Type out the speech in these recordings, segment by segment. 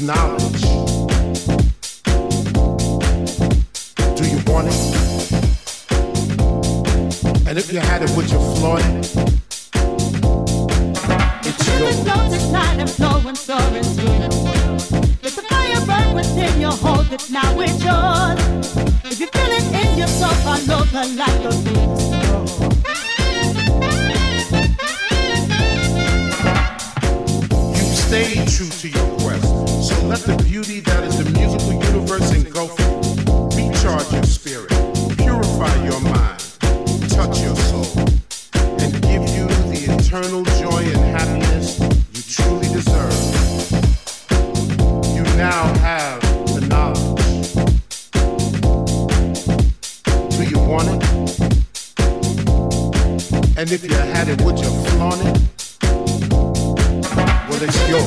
knowledge.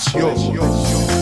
지 옥, 지,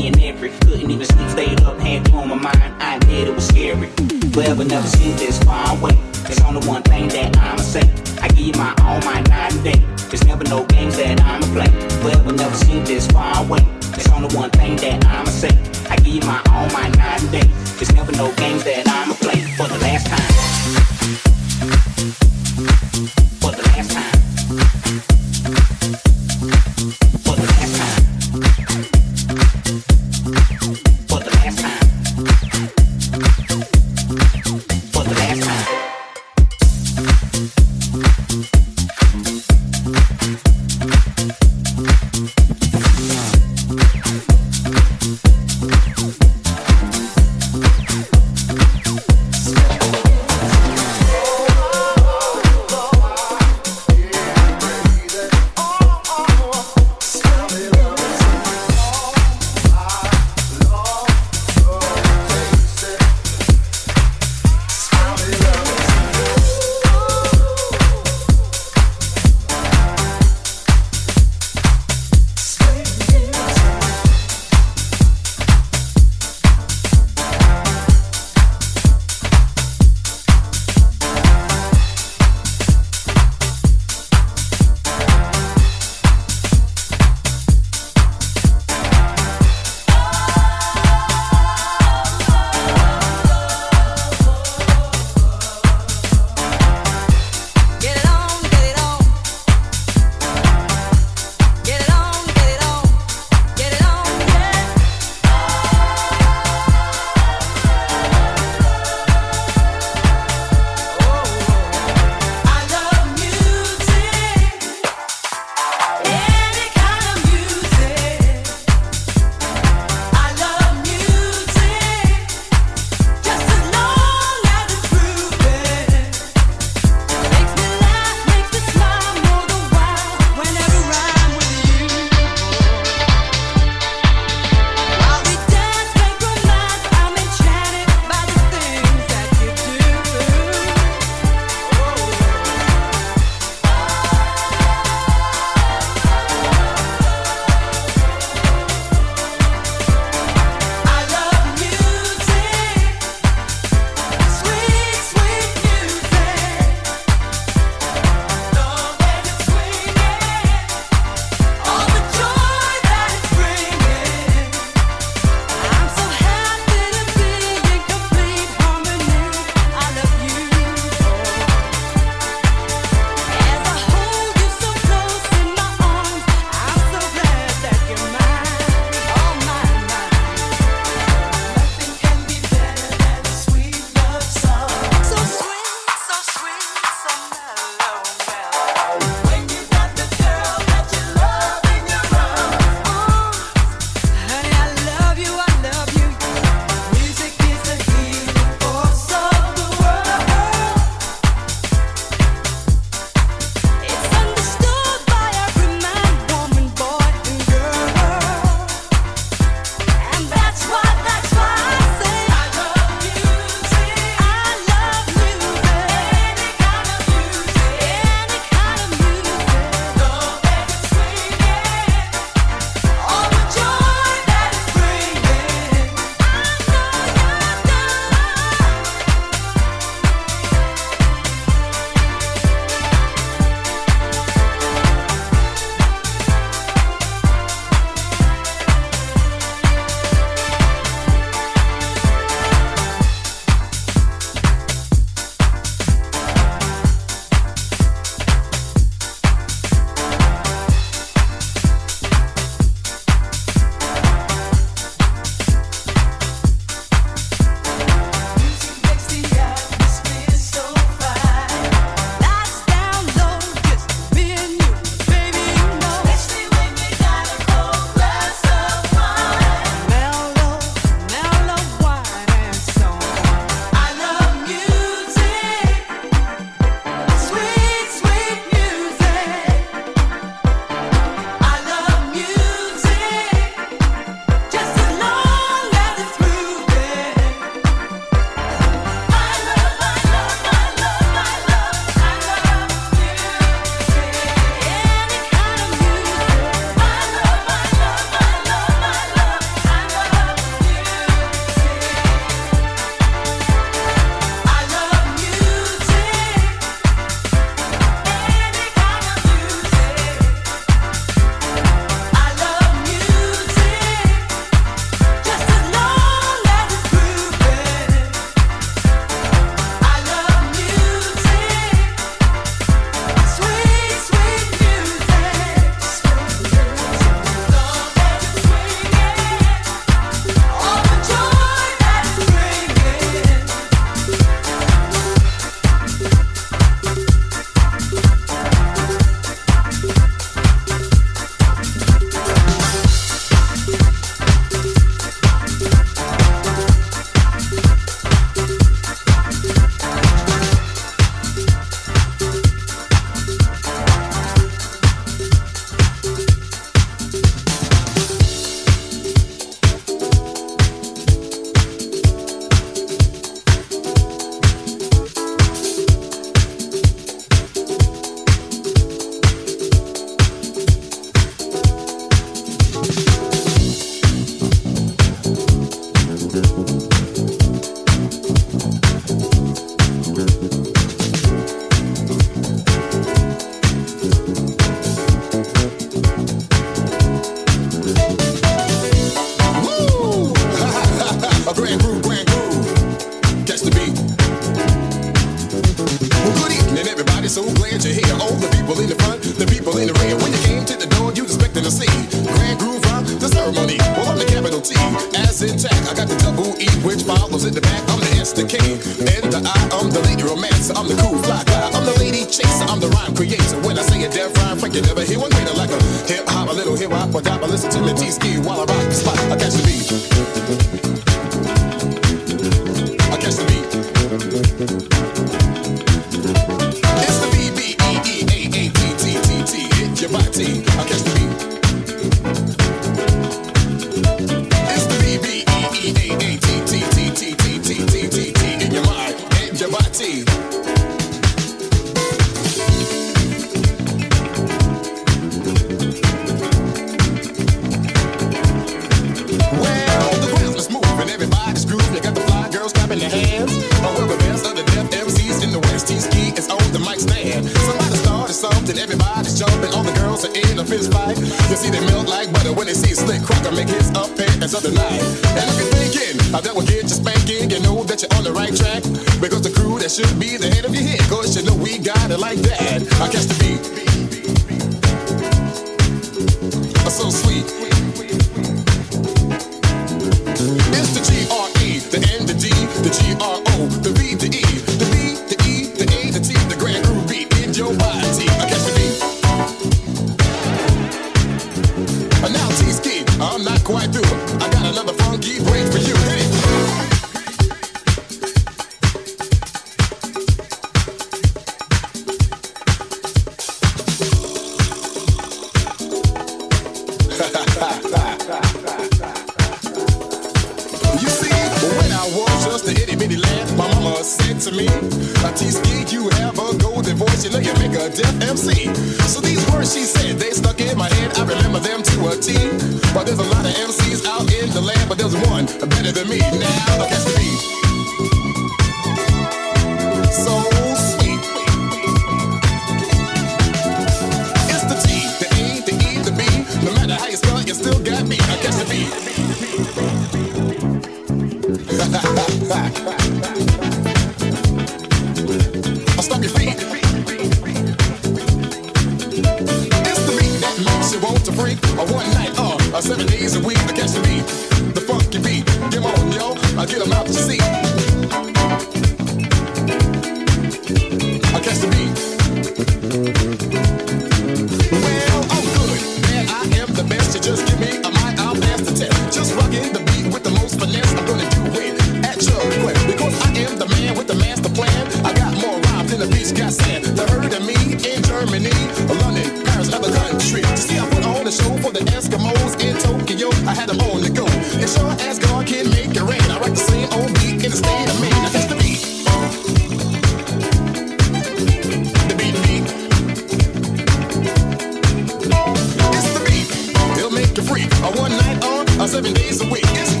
seven days a week. It's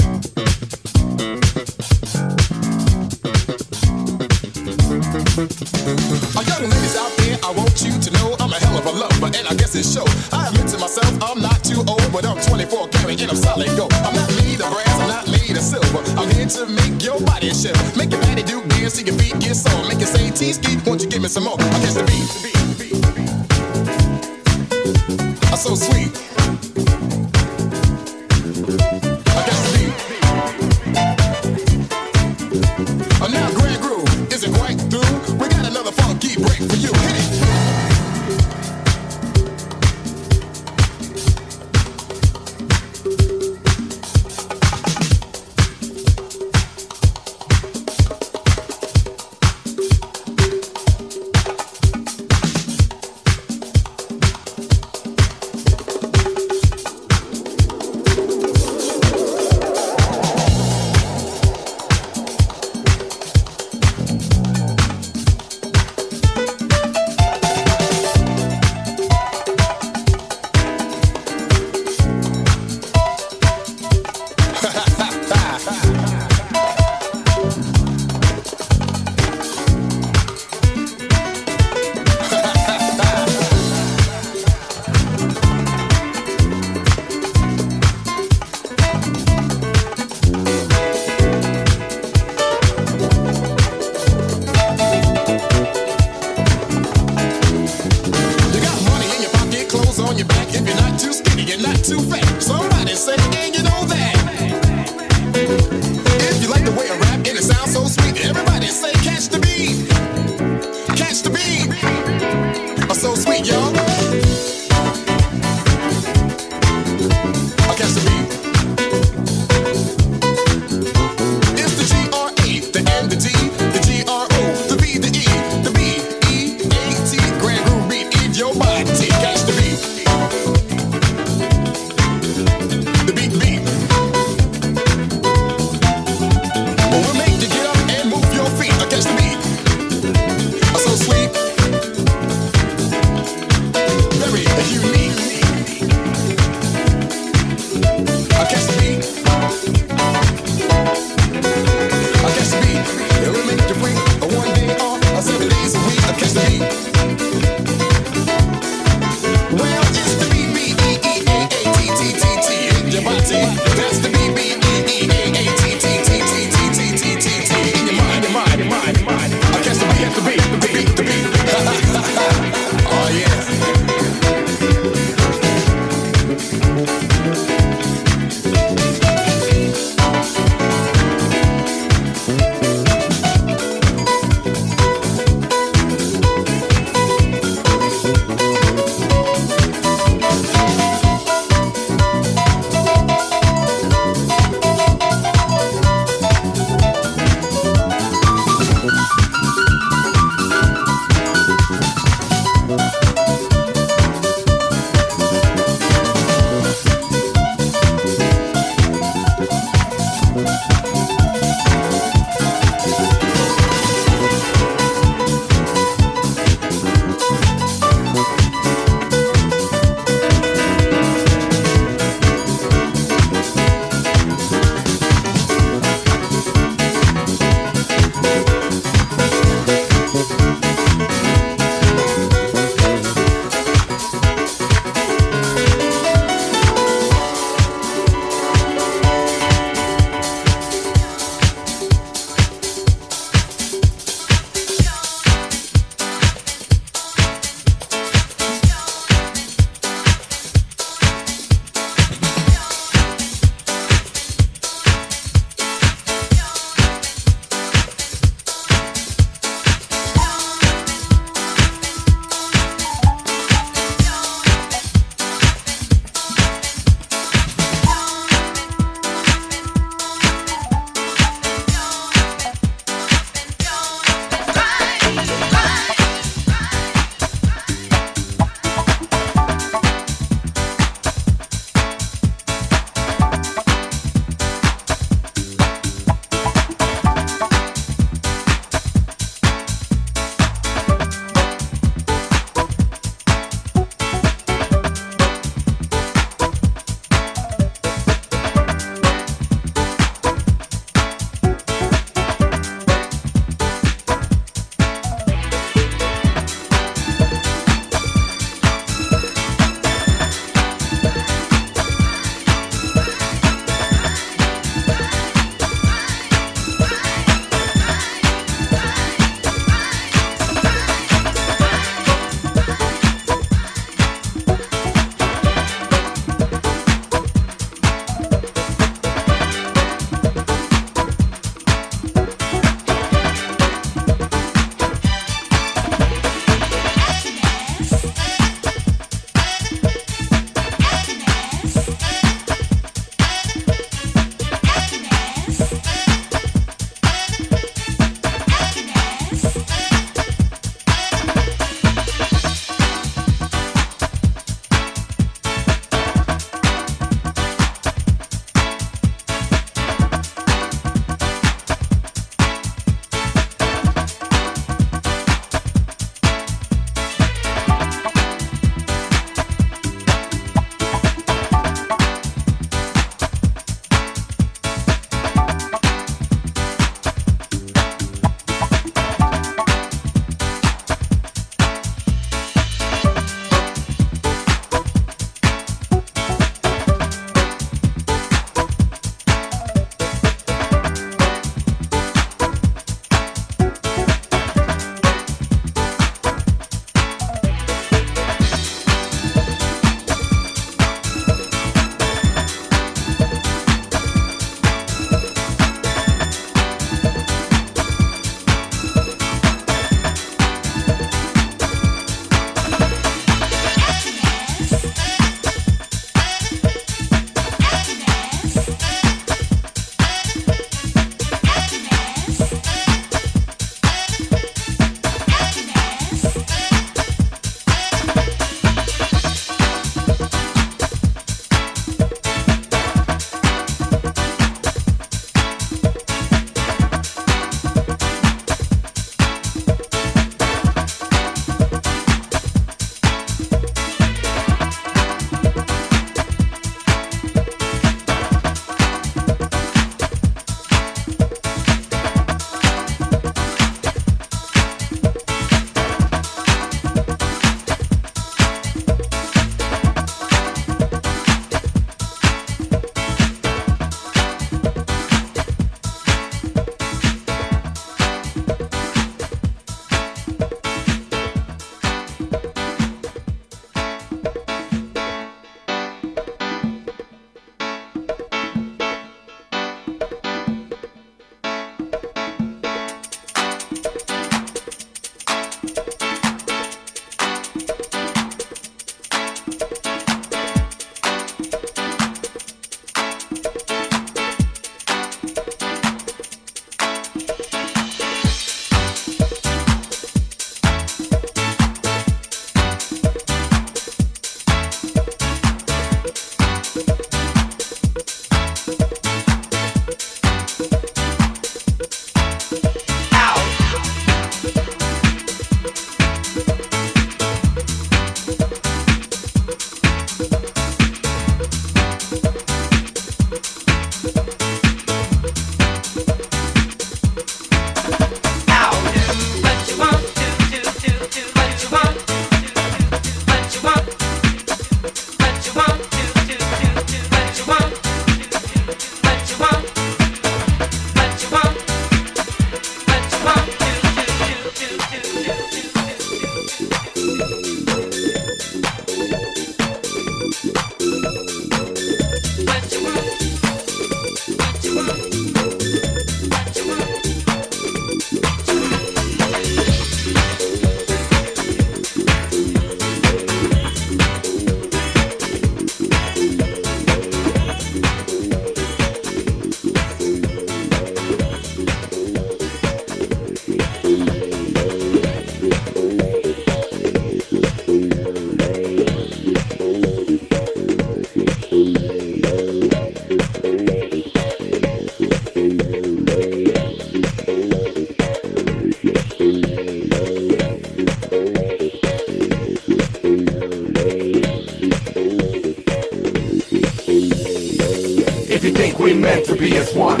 meant to be as one.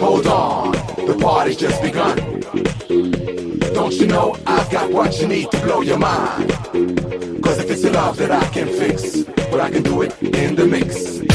Hold on, the party's just begun. Don't you know I've got what you need to blow your mind? Cause if it's the love that I can fix, but I can do it in the mix.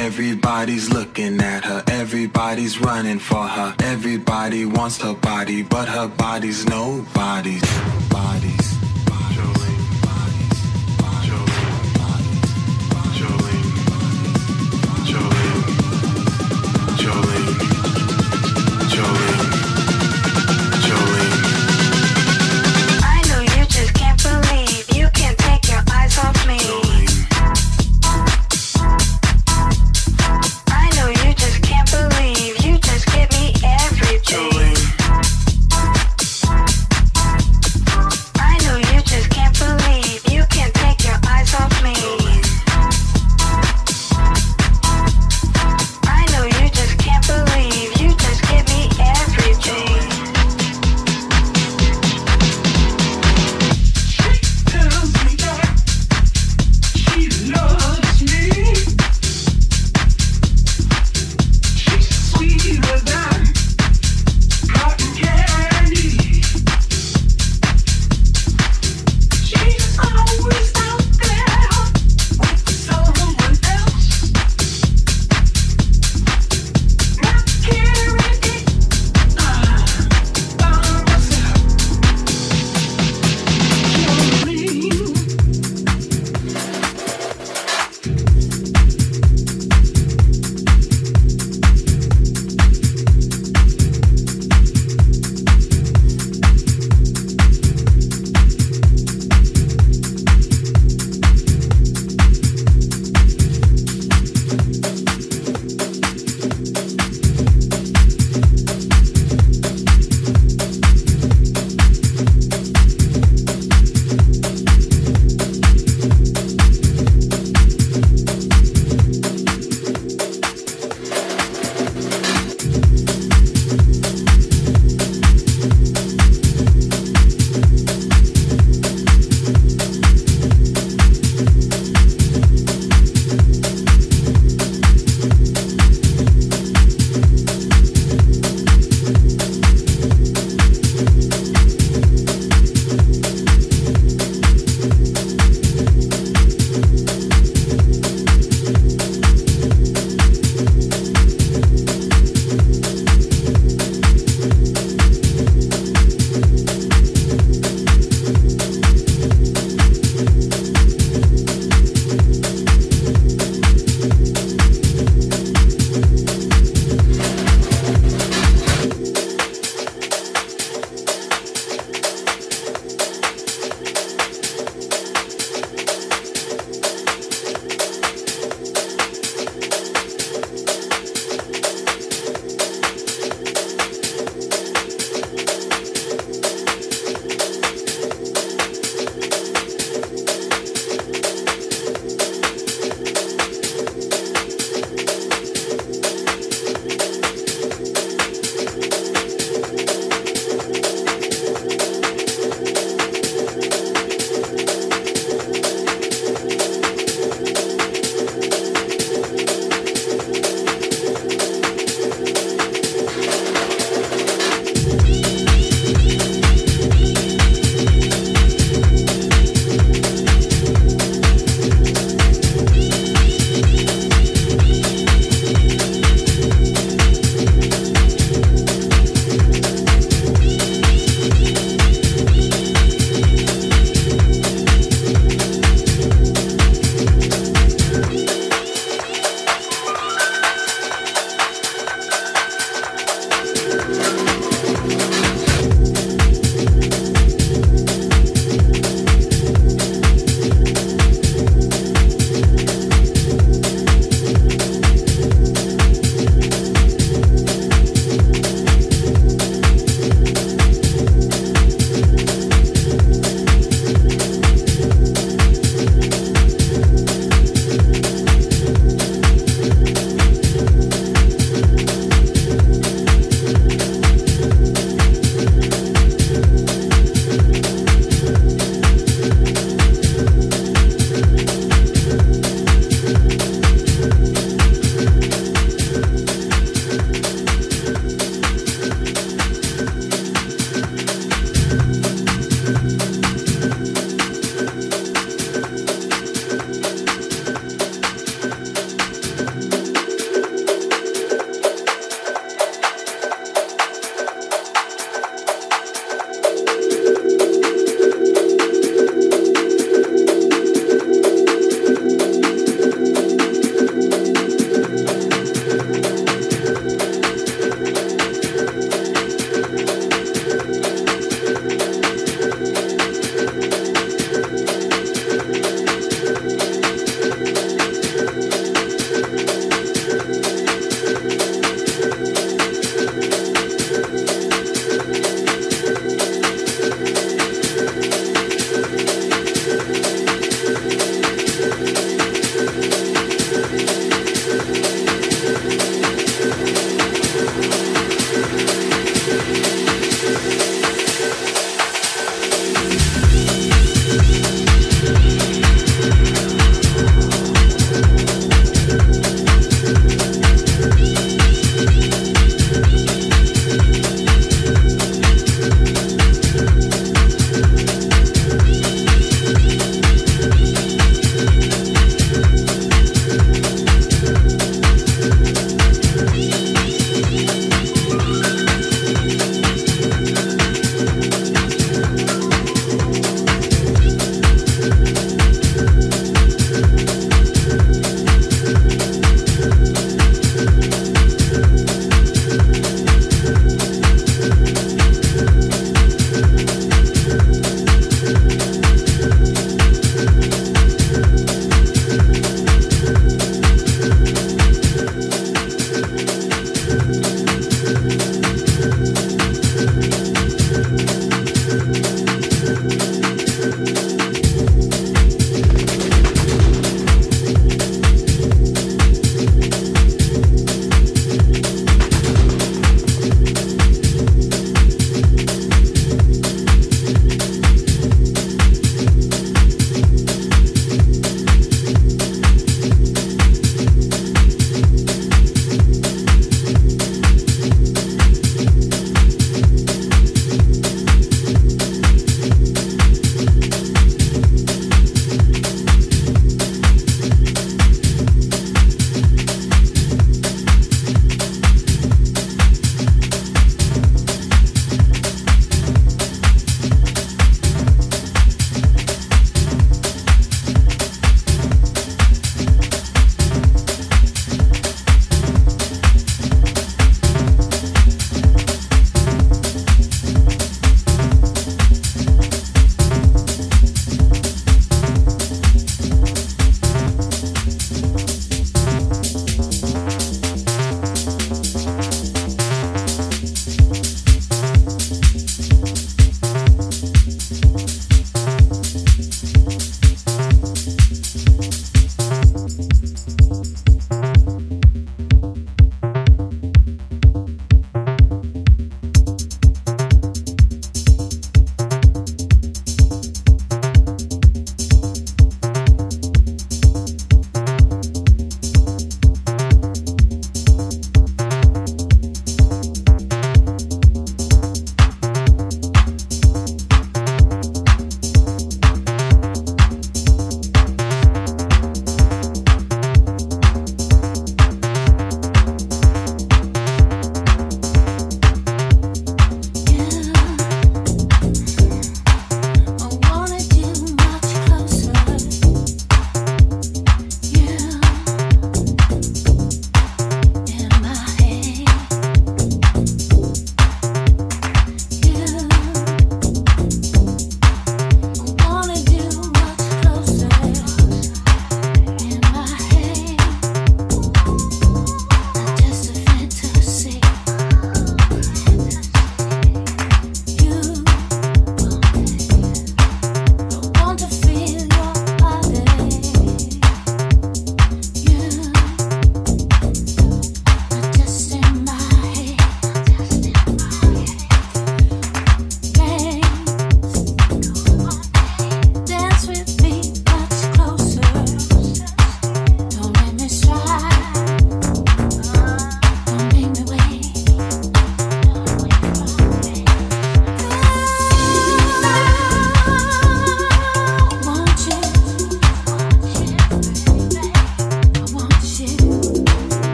Everybody's looking at her, everybody's running for her. Everybody wants her body, but her body's nobody's body.